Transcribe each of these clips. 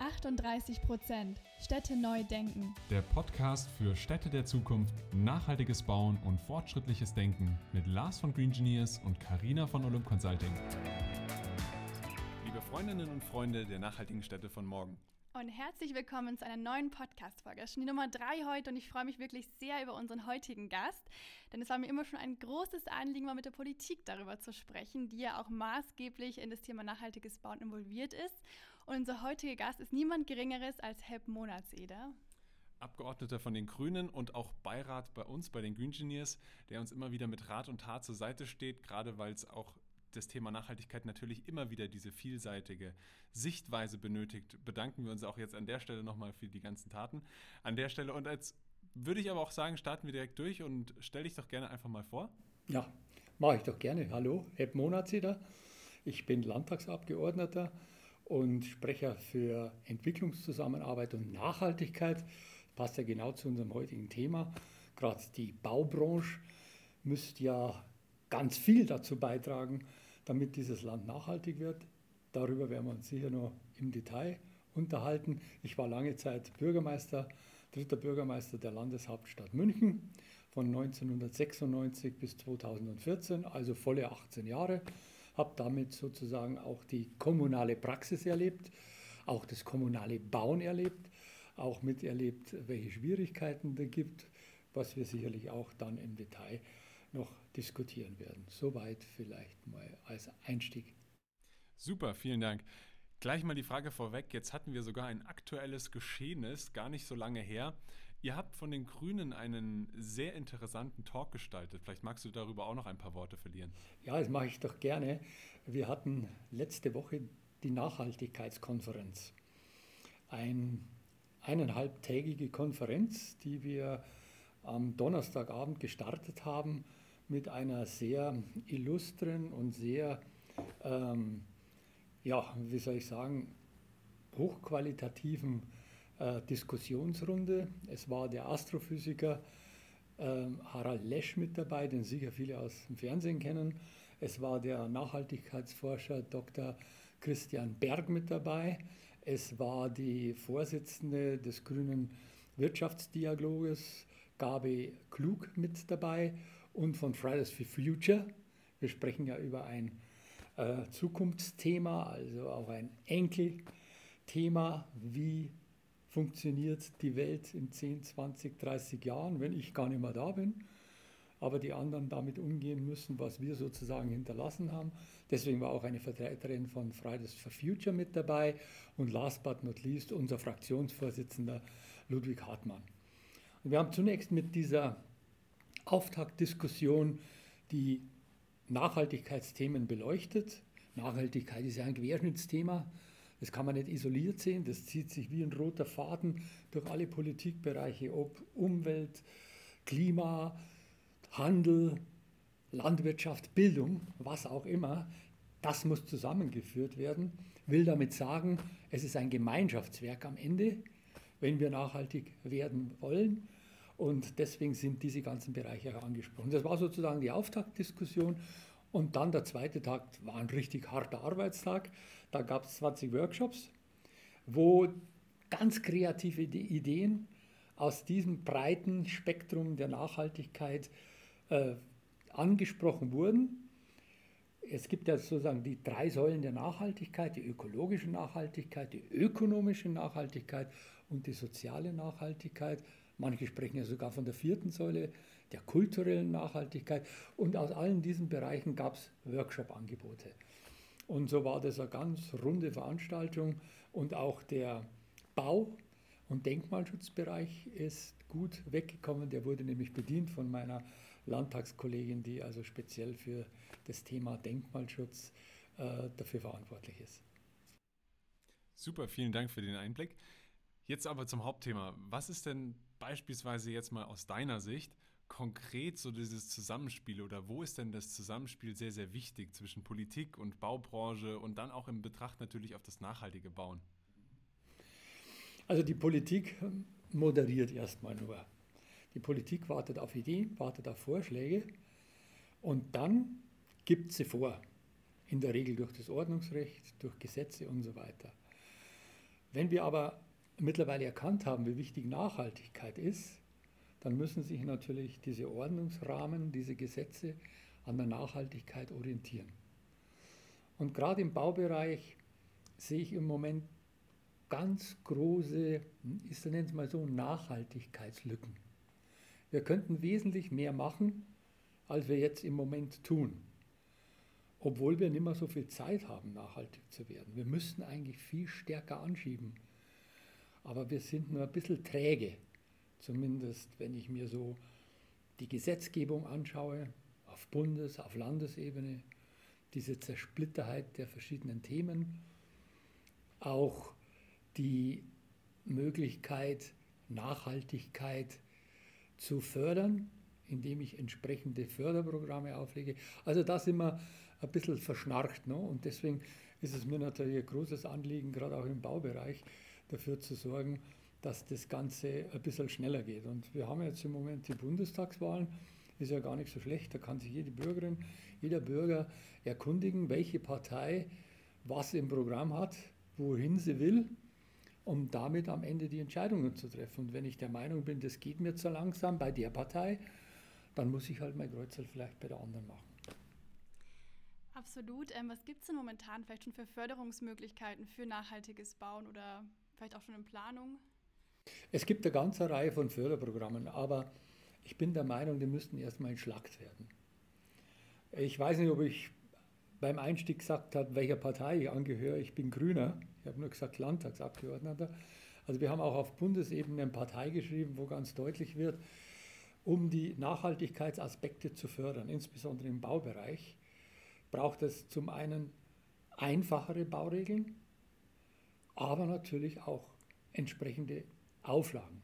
38 Prozent. Städte neu denken. Der Podcast für Städte der Zukunft, nachhaltiges Bauen und fortschrittliches Denken mit Lars von Green Engineers und Karina von Olymp Consulting. Liebe Freundinnen und Freunde der nachhaltigen Städte von morgen und herzlich willkommen zu einer neuen Podcast-Folge. Schon die Nummer drei heute und ich freue mich wirklich sehr über unseren heutigen Gast, denn es war mir immer schon ein großes Anliegen, mal mit der Politik darüber zu sprechen, die ja auch maßgeblich in das Thema nachhaltiges Bauen involviert ist. Und unser heutiger Gast ist niemand Geringeres als Help Monatseder. Abgeordneter von den Grünen und auch Beirat bei uns, bei den Green Engineers, der uns immer wieder mit Rat und Tat zur Seite steht, gerade weil es auch das Thema Nachhaltigkeit natürlich immer wieder diese vielseitige Sichtweise benötigt, bedanken wir uns auch jetzt an der Stelle nochmal für die ganzen Taten. An der Stelle und als würde ich aber auch sagen, starten wir direkt durch und stell dich doch gerne einfach mal vor. Ja, mache ich doch gerne. Hallo, Ed Monatseder. Ich bin Landtagsabgeordneter und Sprecher für Entwicklungszusammenarbeit und Nachhaltigkeit. Passt ja genau zu unserem heutigen Thema. Gerade die Baubranche müsste ja ganz viel dazu beitragen, damit dieses Land nachhaltig wird. Darüber werden wir uns sicher noch im Detail unterhalten. Ich war lange Zeit Bürgermeister, dritter Bürgermeister der Landeshauptstadt München von 1996 bis 2014, also volle 18 Jahre. Habe damit sozusagen auch die kommunale Praxis erlebt, auch das kommunale Bauen erlebt, auch miterlebt, welche Schwierigkeiten da gibt, was wir sicherlich auch dann im Detail noch diskutieren werden. Soweit vielleicht mal als Einstieg. Super, vielen Dank. Gleich mal die Frage vorweg. Jetzt hatten wir sogar ein aktuelles Geschehnis, gar nicht so lange her. Ihr habt von den Grünen einen sehr interessanten Talk gestaltet. Vielleicht magst du darüber auch noch ein paar Worte verlieren. Ja, das mache ich doch gerne. Wir hatten letzte Woche die Nachhaltigkeitskonferenz. Eine eineinhalbtägige Konferenz, die wir am Donnerstagabend gestartet haben mit einer sehr illustren und sehr, ähm, ja, wie soll ich sagen, hochqualitativen äh, Diskussionsrunde. Es war der Astrophysiker äh, Harald Lesch mit dabei, den sicher viele aus dem Fernsehen kennen. Es war der Nachhaltigkeitsforscher Dr. Christian Berg mit dabei. Es war die Vorsitzende des Grünen Wirtschaftsdialoges, Gabi Klug, mit dabei und von Fridays for Future. Wir sprechen ja über ein äh, Zukunftsthema, also auch ein Enkelthema. Wie funktioniert die Welt in 10, 20, 30 Jahren, wenn ich gar nicht mehr da bin? aber die anderen damit umgehen müssen, was wir sozusagen hinterlassen haben. Deswegen war auch eine Vertreterin von Fridays for Future mit dabei und last but not least unser Fraktionsvorsitzender Ludwig Hartmann. Und wir haben zunächst mit dieser Auftaktdiskussion die Nachhaltigkeitsthemen beleuchtet. Nachhaltigkeit ist ja ein Querschnittsthema. Das kann man nicht isoliert sehen. Das zieht sich wie ein roter Faden durch alle Politikbereiche, ob Umwelt, Klima, Handel, Landwirtschaft, Bildung, was auch immer. Das muss zusammengeführt werden. Will damit sagen, es ist ein Gemeinschaftswerk am Ende, wenn wir nachhaltig werden wollen. Und deswegen sind diese ganzen Bereiche angesprochen. Das war sozusagen die Auftaktdiskussion. Und dann der zweite Tag war ein richtig harter Arbeitstag. Da gab es 20 Workshops, wo ganz kreative Ideen aus diesem breiten Spektrum der Nachhaltigkeit äh, angesprochen wurden. Es gibt ja sozusagen die drei Säulen der Nachhaltigkeit, die ökologische Nachhaltigkeit, die ökonomische Nachhaltigkeit und die soziale Nachhaltigkeit. Manche sprechen ja sogar von der vierten Säule, der kulturellen Nachhaltigkeit. Und aus allen diesen Bereichen gab es Workshop-Angebote. Und so war das eine ganz runde Veranstaltung. Und auch der Bau- und Denkmalschutzbereich ist gut weggekommen. Der wurde nämlich bedient von meiner Landtagskollegin, die also speziell für das Thema Denkmalschutz äh, dafür verantwortlich ist. Super, vielen Dank für den Einblick. Jetzt aber zum Hauptthema. Was ist denn beispielsweise jetzt mal aus deiner Sicht konkret so dieses Zusammenspiel oder wo ist denn das Zusammenspiel sehr, sehr wichtig zwischen Politik und Baubranche und dann auch im Betracht natürlich auf das nachhaltige Bauen? Also die Politik moderiert erstmal nur. Die Politik wartet auf Ideen, wartet auf Vorschläge und dann gibt sie vor. In der Regel durch das Ordnungsrecht, durch Gesetze und so weiter. Wenn wir aber mittlerweile erkannt haben, wie wichtig Nachhaltigkeit ist, dann müssen sich natürlich diese Ordnungsrahmen, diese Gesetze an der Nachhaltigkeit orientieren. Und gerade im Baubereich sehe ich im Moment ganz große, ich nenne es mal so, Nachhaltigkeitslücken. Wir könnten wesentlich mehr machen, als wir jetzt im Moment tun. Obwohl wir nicht mehr so viel Zeit haben, nachhaltig zu werden. Wir müssten eigentlich viel stärker anschieben. Aber wir sind nur ein bisschen träge. Zumindest wenn ich mir so die Gesetzgebung anschaue, auf Bundes-, auf Landesebene, diese Zersplitterheit der verschiedenen Themen, auch die Möglichkeit, Nachhaltigkeit zu fördern, indem ich entsprechende Förderprogramme auflege. Also da sind wir ein bisschen verschnarcht. Ne? Und deswegen ist es mir natürlich ein großes Anliegen, gerade auch im Baubereich, dafür zu sorgen, dass das Ganze ein bisschen schneller geht. Und wir haben jetzt im Moment die Bundestagswahlen, ist ja gar nicht so schlecht, da kann sich jede Bürgerin, jeder Bürger erkundigen, welche Partei was im Programm hat, wohin sie will, um damit am Ende die Entscheidungen zu treffen. Und wenn ich der Meinung bin, das geht mir zu langsam bei der Partei, dann muss ich halt mein Kreuzel vielleicht bei der anderen machen. Absolut. Ähm, was gibt es denn momentan vielleicht schon für Förderungsmöglichkeiten für nachhaltiges Bauen oder vielleicht auch schon in Planung? Es gibt eine ganze Reihe von Förderprogrammen, aber ich bin der Meinung, die müssten erstmal entschlackt werden. Ich weiß nicht, ob ich beim Einstieg gesagt habe, welcher Partei ich angehöre. Ich bin Grüner. Ich habe nur gesagt Landtagsabgeordneter. Also wir haben auch auf Bundesebene eine Partei geschrieben, wo ganz deutlich wird, um die Nachhaltigkeitsaspekte zu fördern, insbesondere im Baubereich, braucht es zum einen einfachere Bauregeln, aber natürlich auch entsprechende Auflagen.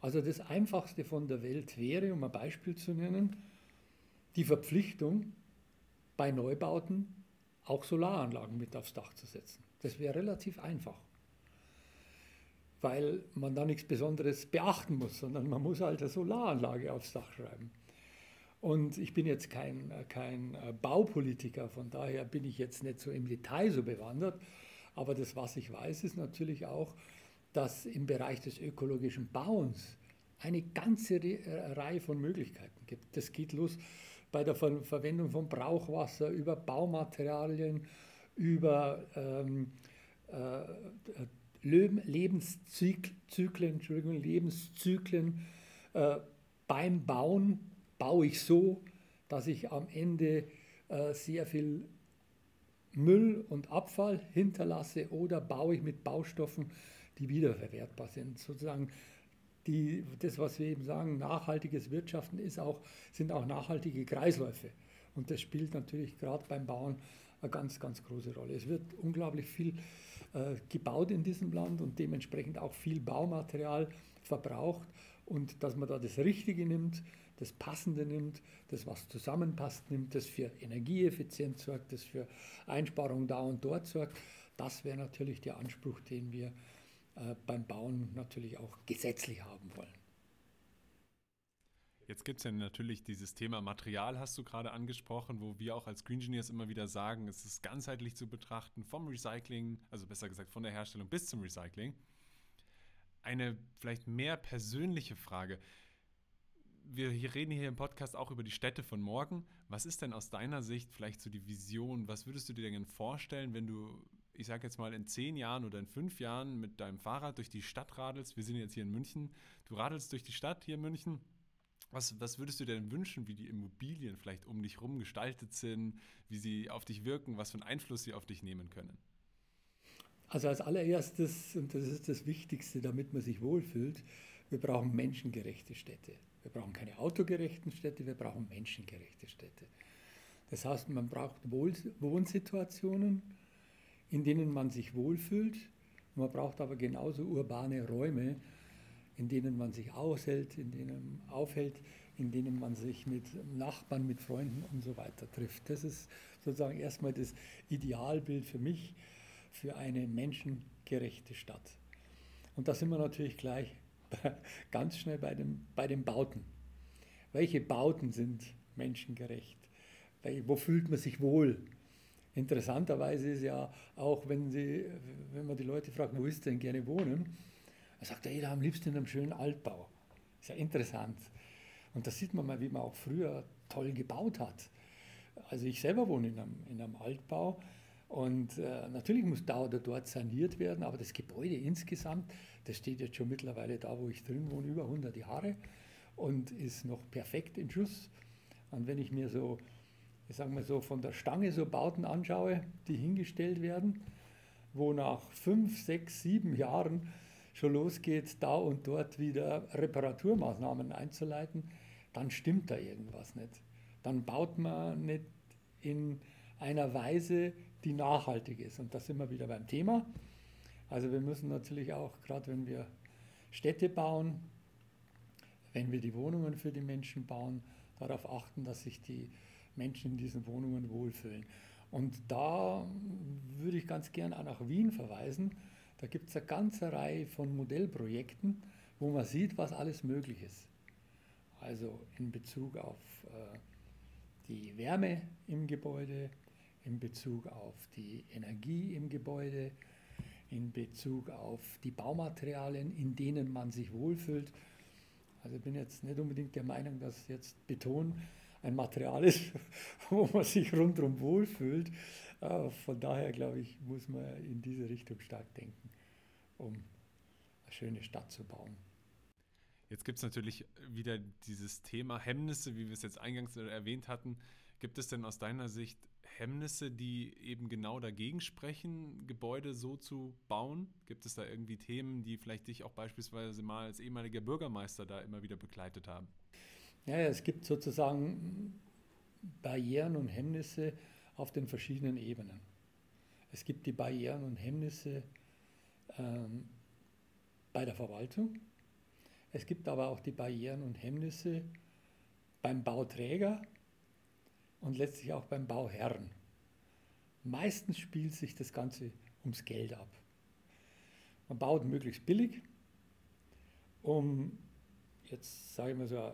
Also das Einfachste von der Welt wäre, um ein Beispiel zu nennen, die Verpflichtung, bei Neubauten auch Solaranlagen mit aufs Dach zu setzen. Das wäre relativ einfach, weil man da nichts Besonderes beachten muss, sondern man muss halt eine Solaranlage aufs Dach schreiben. Und ich bin jetzt kein, kein Baupolitiker, von daher bin ich jetzt nicht so im Detail so bewandert. Aber das, was ich weiß, ist natürlich auch, dass im Bereich des ökologischen Bauens eine ganze Reihe von Möglichkeiten gibt. Das geht los bei der Ver Verwendung von Brauchwasser über Baumaterialien, über ähm, äh, Lebenszyklen, Entschuldigung, Lebenszyklen. Äh, beim Bauen baue ich so, dass ich am Ende äh, sehr viel Müll und Abfall hinterlasse oder baue ich mit Baustoffen, die wiederverwertbar sind. Sozusagen die, das, was wir eben sagen, nachhaltiges Wirtschaften ist auch, sind auch nachhaltige Kreisläufe. Und das spielt natürlich gerade beim Bauen eine ganz, ganz große Rolle. Es wird unglaublich viel gebaut in diesem Land und dementsprechend auch viel Baumaterial verbraucht. Und dass man da das Richtige nimmt, das Passende nimmt, das, was zusammenpasst, nimmt, das für Energieeffizienz sorgt, das für Einsparung da und dort sorgt, das wäre natürlich der Anspruch, den wir äh, beim Bauen natürlich auch gesetzlich haben wollen. Jetzt gibt es ja natürlich dieses Thema Material, hast du gerade angesprochen, wo wir auch als Green Engineers immer wieder sagen, es ist ganzheitlich zu betrachten, vom Recycling, also besser gesagt von der Herstellung bis zum Recycling. Eine vielleicht mehr persönliche Frage. Wir reden hier im Podcast auch über die Städte von morgen. Was ist denn aus deiner Sicht vielleicht so die Vision? Was würdest du dir denn vorstellen, wenn du ich sage jetzt mal, in zehn Jahren oder in fünf Jahren mit deinem Fahrrad durch die Stadt radelst, wir sind jetzt hier in München, du radelst durch die Stadt hier in München, was, was würdest du denn wünschen, wie die Immobilien vielleicht um dich herum gestaltet sind, wie sie auf dich wirken, was für einen Einfluss sie auf dich nehmen können? Also als allererstes, und das ist das Wichtigste, damit man sich wohlfühlt, wir brauchen menschengerechte Städte. Wir brauchen keine autogerechten Städte, wir brauchen menschengerechte Städte. Das heißt, man braucht Wohnsituationen, in denen man sich wohlfühlt. Man braucht aber genauso urbane Räume, in denen man sich aushält, in denen man aufhält, in denen man sich mit Nachbarn, mit Freunden und so weiter trifft. Das ist sozusagen erstmal das Idealbild für mich, für eine menschengerechte Stadt. Und da sind wir natürlich gleich ganz schnell bei, dem, bei den Bauten. Welche Bauten sind menschengerecht? Wo fühlt man sich wohl? Interessanterweise ist ja auch, wenn, sie, wenn man die Leute fragt, wo ist denn gerne wohnen, dann sagt ja jeder am liebsten in einem schönen Altbau. Ist ja interessant. Und da sieht man mal, wie man auch früher toll gebaut hat. Also ich selber wohne in einem, in einem Altbau und äh, natürlich muss da oder dort saniert werden, aber das Gebäude insgesamt, das steht jetzt schon mittlerweile da, wo ich drin wohne, über 100 Jahre und ist noch perfekt in Schuss. Und wenn ich mir so, ich sage mal so, von der Stange so Bauten anschaue, die hingestellt werden, wo nach fünf, sechs, sieben Jahren schon losgeht, da und dort wieder Reparaturmaßnahmen einzuleiten, dann stimmt da irgendwas nicht. Dann baut man nicht in einer Weise, die nachhaltig ist. Und da sind wir wieder beim Thema. Also wir müssen natürlich auch, gerade wenn wir Städte bauen, wenn wir die Wohnungen für die Menschen bauen, darauf achten, dass sich die Menschen in diesen Wohnungen wohlfühlen. Und da würde ich ganz gern auch nach Wien verweisen. Da gibt es eine ganze Reihe von Modellprojekten, wo man sieht, was alles möglich ist. Also in Bezug auf äh, die Wärme im Gebäude, in Bezug auf die Energie im Gebäude, in Bezug auf die Baumaterialien, in denen man sich wohlfühlt. Also ich bin jetzt nicht unbedingt der Meinung, dass jetzt Beton ein Material ist, wo man sich rundherum wohlfühlt. Von daher glaube ich, muss man in diese Richtung stark denken, um eine schöne Stadt zu bauen. Jetzt gibt es natürlich wieder dieses Thema Hemmnisse, wie wir es jetzt eingangs erwähnt hatten. Gibt es denn aus deiner Sicht Hemmnisse, die eben genau dagegen sprechen, Gebäude so zu bauen? Gibt es da irgendwie Themen, die vielleicht dich auch beispielsweise mal als ehemaliger Bürgermeister da immer wieder begleitet haben? Ja, es gibt sozusagen Barrieren und Hemmnisse auf den verschiedenen Ebenen. Es gibt die Barrieren und Hemmnisse ähm, bei der Verwaltung. Es gibt aber auch die Barrieren und Hemmnisse beim Bauträger und letztlich auch beim Bauherrn. Meistens spielt sich das Ganze ums Geld ab. Man baut möglichst billig, um jetzt sage ich mal so ein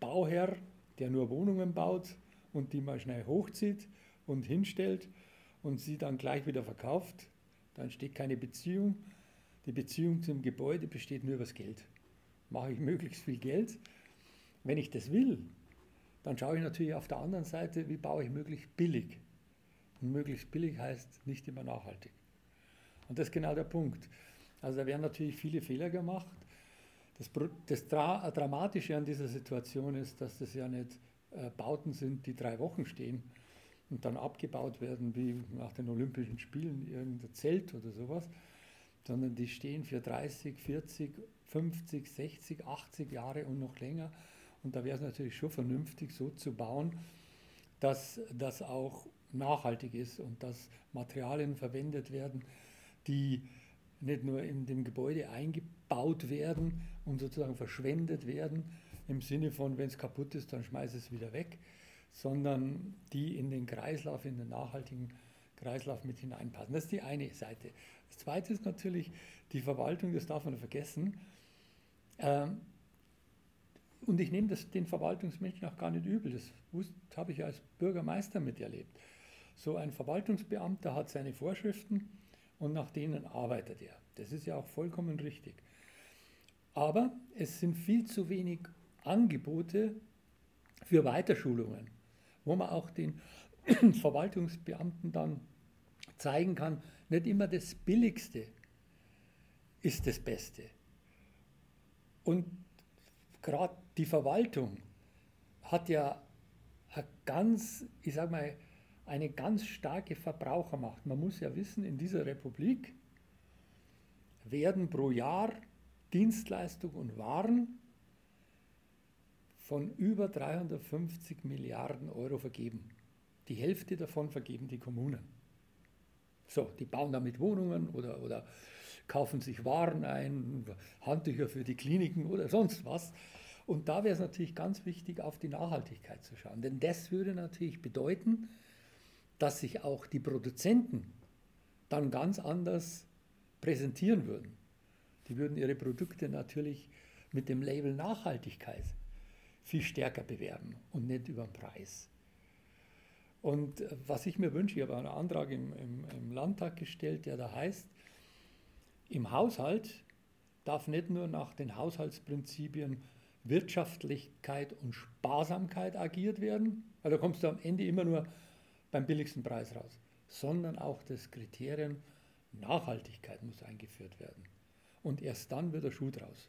Bauherr, der nur Wohnungen baut und die mal schnell hochzieht und hinstellt und sie dann gleich wieder verkauft, dann entsteht keine Beziehung. Die Beziehung zum Gebäude besteht nur über das Geld. Mache ich möglichst viel Geld. Wenn ich das will, dann schaue ich natürlich auf der anderen Seite, wie baue ich möglichst billig. Und möglichst billig heißt nicht immer nachhaltig. Und das ist genau der Punkt. Also da werden natürlich viele Fehler gemacht. Das, das Dra Dramatische an dieser Situation ist, dass das ja nicht Bauten sind, die drei Wochen stehen und dann abgebaut werden wie nach den Olympischen Spielen irgendein Zelt oder sowas, sondern die stehen für 30, 40, 50, 60, 80 Jahre und noch länger. Und da wäre es natürlich schon vernünftig, so zu bauen, dass das auch nachhaltig ist und dass Materialien verwendet werden, die nicht nur in dem Gebäude eingebaut werden und sozusagen verschwendet werden, im Sinne von, wenn es kaputt ist, dann schmeiße es wieder weg, sondern die in den Kreislauf, in den nachhaltigen Kreislauf mit hineinpassen. Das ist die eine Seite. Das zweite ist natürlich die Verwaltung, das darf man vergessen. Ähm, und ich nehme das den Verwaltungsmenschen auch gar nicht übel. Das habe ich als Bürgermeister miterlebt. So ein Verwaltungsbeamter hat seine Vorschriften und nach denen arbeitet er. Das ist ja auch vollkommen richtig. Aber es sind viel zu wenig Angebote für Weiterschulungen, wo man auch den Verwaltungsbeamten dann zeigen kann, nicht immer das Billigste ist das Beste. Und gerade die Verwaltung hat ja eine ganz, ich sag mal, eine ganz starke Verbrauchermacht. Man muss ja wissen, in dieser Republik werden pro Jahr Dienstleistungen und Waren von über 350 Milliarden Euro vergeben. Die Hälfte davon vergeben die Kommunen. So, die bauen damit Wohnungen oder, oder kaufen sich Waren ein, Handtücher für die Kliniken oder sonst was. Und da wäre es natürlich ganz wichtig, auf die Nachhaltigkeit zu schauen. Denn das würde natürlich bedeuten, dass sich auch die Produzenten dann ganz anders präsentieren würden. Die würden ihre Produkte natürlich mit dem Label Nachhaltigkeit viel stärker bewerben und nicht über den Preis. Und äh, was ich mir wünsche, ich habe einen Antrag im, im, im Landtag gestellt, der da heißt, im Haushalt darf nicht nur nach den Haushaltsprinzipien Wirtschaftlichkeit und Sparsamkeit agiert werden, weil da kommst du am Ende immer nur beim billigsten Preis raus, sondern auch das Kriterium Nachhaltigkeit muss eingeführt werden. Und erst dann wird der Schuh draus.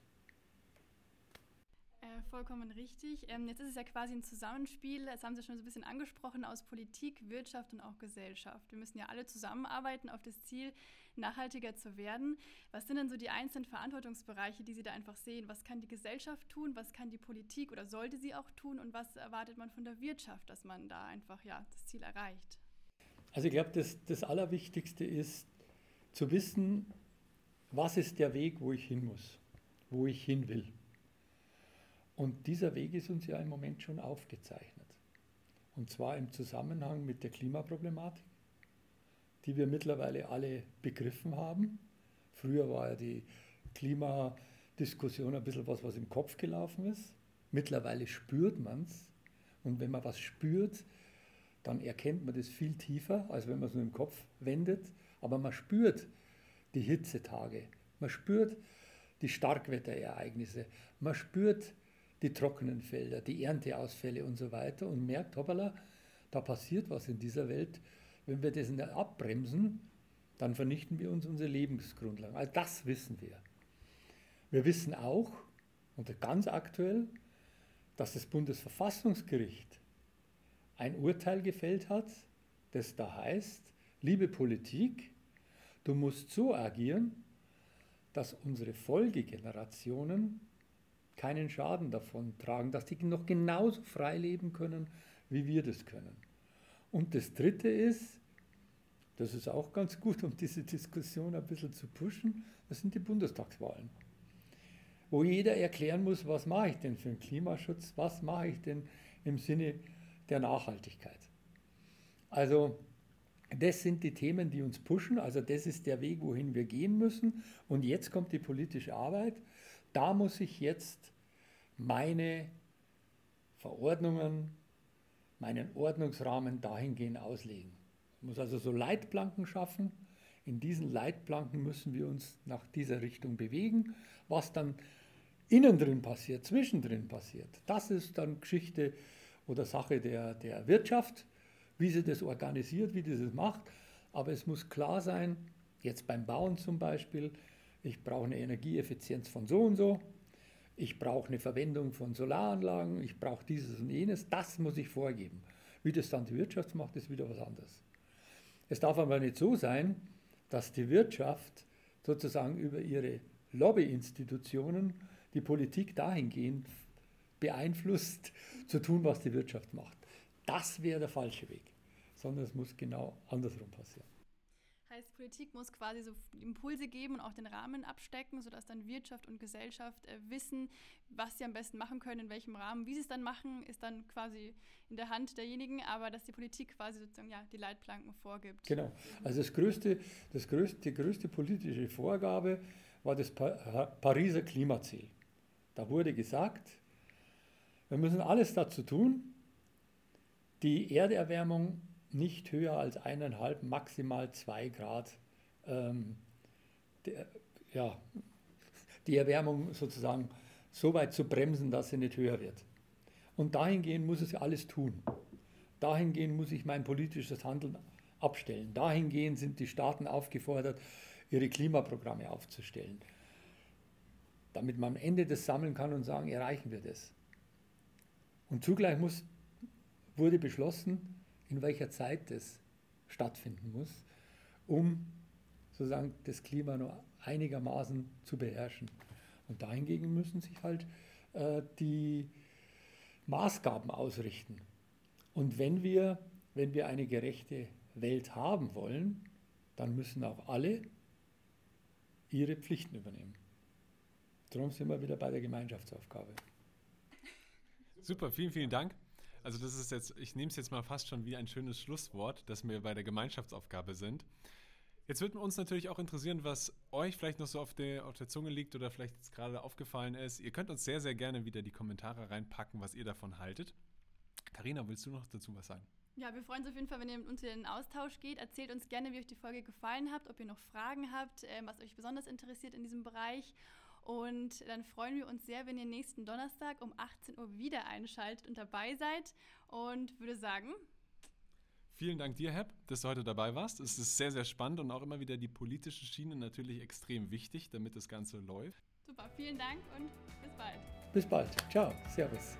Äh, vollkommen richtig. Ähm, jetzt ist es ja quasi ein Zusammenspiel, das haben Sie schon so ein bisschen angesprochen, aus Politik, Wirtschaft und auch Gesellschaft. Wir müssen ja alle zusammenarbeiten auf das Ziel, nachhaltiger zu werden. Was sind denn so die einzelnen Verantwortungsbereiche, die Sie da einfach sehen? Was kann die Gesellschaft tun? Was kann die Politik oder sollte sie auch tun? Und was erwartet man von der Wirtschaft, dass man da einfach ja, das Ziel erreicht? Also ich glaube, das, das Allerwichtigste ist zu wissen, was ist der Weg, wo ich hin muss, wo ich hin will. Und dieser Weg ist uns ja im Moment schon aufgezeichnet. Und zwar im Zusammenhang mit der Klimaproblematik, die wir mittlerweile alle begriffen haben. Früher war ja die Klimadiskussion ein bisschen was, was im Kopf gelaufen ist. Mittlerweile spürt man es. Und wenn man was spürt, dann erkennt man das viel tiefer, als wenn man es nur im Kopf wendet. Aber man spürt die Hitzetage, man spürt die Starkwetterereignisse, man spürt die trockenen Felder, die Ernteausfälle und so weiter und merkt, hoppala, da passiert was in dieser Welt, wenn wir das abbremsen, dann vernichten wir uns unsere Lebensgrundlagen. Also das wissen wir. Wir wissen auch, und ganz aktuell, dass das Bundesverfassungsgericht ein Urteil gefällt hat, das da heißt, liebe Politik, du musst so agieren, dass unsere Folgegenerationen keinen Schaden davon tragen, dass die noch genauso frei leben können, wie wir das können. Und das Dritte ist, das ist auch ganz gut, um diese Diskussion ein bisschen zu pushen, das sind die Bundestagswahlen. Wo jeder erklären muss, was mache ich denn für den Klimaschutz, was mache ich denn im Sinne der Nachhaltigkeit. Also das sind die Themen, die uns pushen, also das ist der Weg, wohin wir gehen müssen. Und jetzt kommt die politische Arbeit. Da muss ich jetzt meine Verordnungen, meinen Ordnungsrahmen dahingehend auslegen. Ich muss also so Leitplanken schaffen. In diesen Leitplanken müssen wir uns nach dieser Richtung bewegen. Was dann innen drin passiert, zwischendrin passiert, das ist dann Geschichte oder Sache der, der Wirtschaft, wie sie das organisiert, wie sie das macht. Aber es muss klar sein, jetzt beim Bauen zum Beispiel, ich brauche eine Energieeffizienz von so und so, ich brauche eine Verwendung von Solaranlagen, ich brauche dieses und jenes, das muss ich vorgeben. Wie das dann die Wirtschaft macht, ist wieder was anderes. Es darf aber nicht so sein, dass die Wirtschaft sozusagen über ihre Lobbyinstitutionen die Politik dahingehend beeinflusst, zu tun, was die Wirtschaft macht. Das wäre der falsche Weg, sondern es muss genau andersrum passieren. Heißt, Politik muss quasi so Impulse geben und auch den Rahmen abstecken, sodass dann Wirtschaft und Gesellschaft äh, wissen, was sie am besten machen können, in welchem Rahmen. Wie sie es dann machen, ist dann quasi in der Hand derjenigen, aber dass die Politik quasi sozusagen ja, die Leitplanken vorgibt. Genau. Also das größte, das größte, die größte politische Vorgabe war das Pariser Klimaziel. Da wurde gesagt, wir müssen alles dazu tun, die Erderwärmung nicht höher als eineinhalb, maximal zwei Grad, ähm, der, ja, die Erwärmung sozusagen so weit zu bremsen, dass sie nicht höher wird. Und dahingehend muss es alles tun. Dahingehend muss ich mein politisches Handeln abstellen. Dahingehend sind die Staaten aufgefordert, ihre Klimaprogramme aufzustellen, damit man am Ende das sammeln kann und sagen, erreichen wir das. Und zugleich muss, wurde beschlossen, in welcher Zeit das stattfinden muss, um sozusagen das Klima nur einigermaßen zu beherrschen. Und dahingegen müssen sich halt äh, die Maßgaben ausrichten. Und wenn wir, wenn wir eine gerechte Welt haben wollen, dann müssen auch alle ihre Pflichten übernehmen. Darum sind wir wieder bei der Gemeinschaftsaufgabe. Super, vielen, vielen Dank. Also das ist jetzt, ich nehme es jetzt mal fast schon wie ein schönes Schlusswort, dass wir bei der Gemeinschaftsaufgabe sind. Jetzt würde uns natürlich auch interessieren, was euch vielleicht noch so auf der, auf der Zunge liegt oder vielleicht jetzt gerade aufgefallen ist. Ihr könnt uns sehr, sehr gerne wieder die Kommentare reinpacken, was ihr davon haltet. Karina, willst du noch dazu was sagen? Ja, wir freuen uns auf jeden Fall, wenn ihr mit uns in den Austausch geht. Erzählt uns gerne, wie euch die Folge gefallen hat, ob ihr noch Fragen habt, äh, was euch besonders interessiert in diesem Bereich. Und dann freuen wir uns sehr, wenn ihr nächsten Donnerstag um 18 Uhr wieder einschaltet und dabei seid. Und würde sagen, Vielen Dank dir, Hep, dass du heute dabei warst. Es ist sehr, sehr spannend und auch immer wieder die politische Schiene natürlich extrem wichtig, damit das Ganze läuft. Super, vielen Dank und bis bald. Bis bald. Ciao. Servus.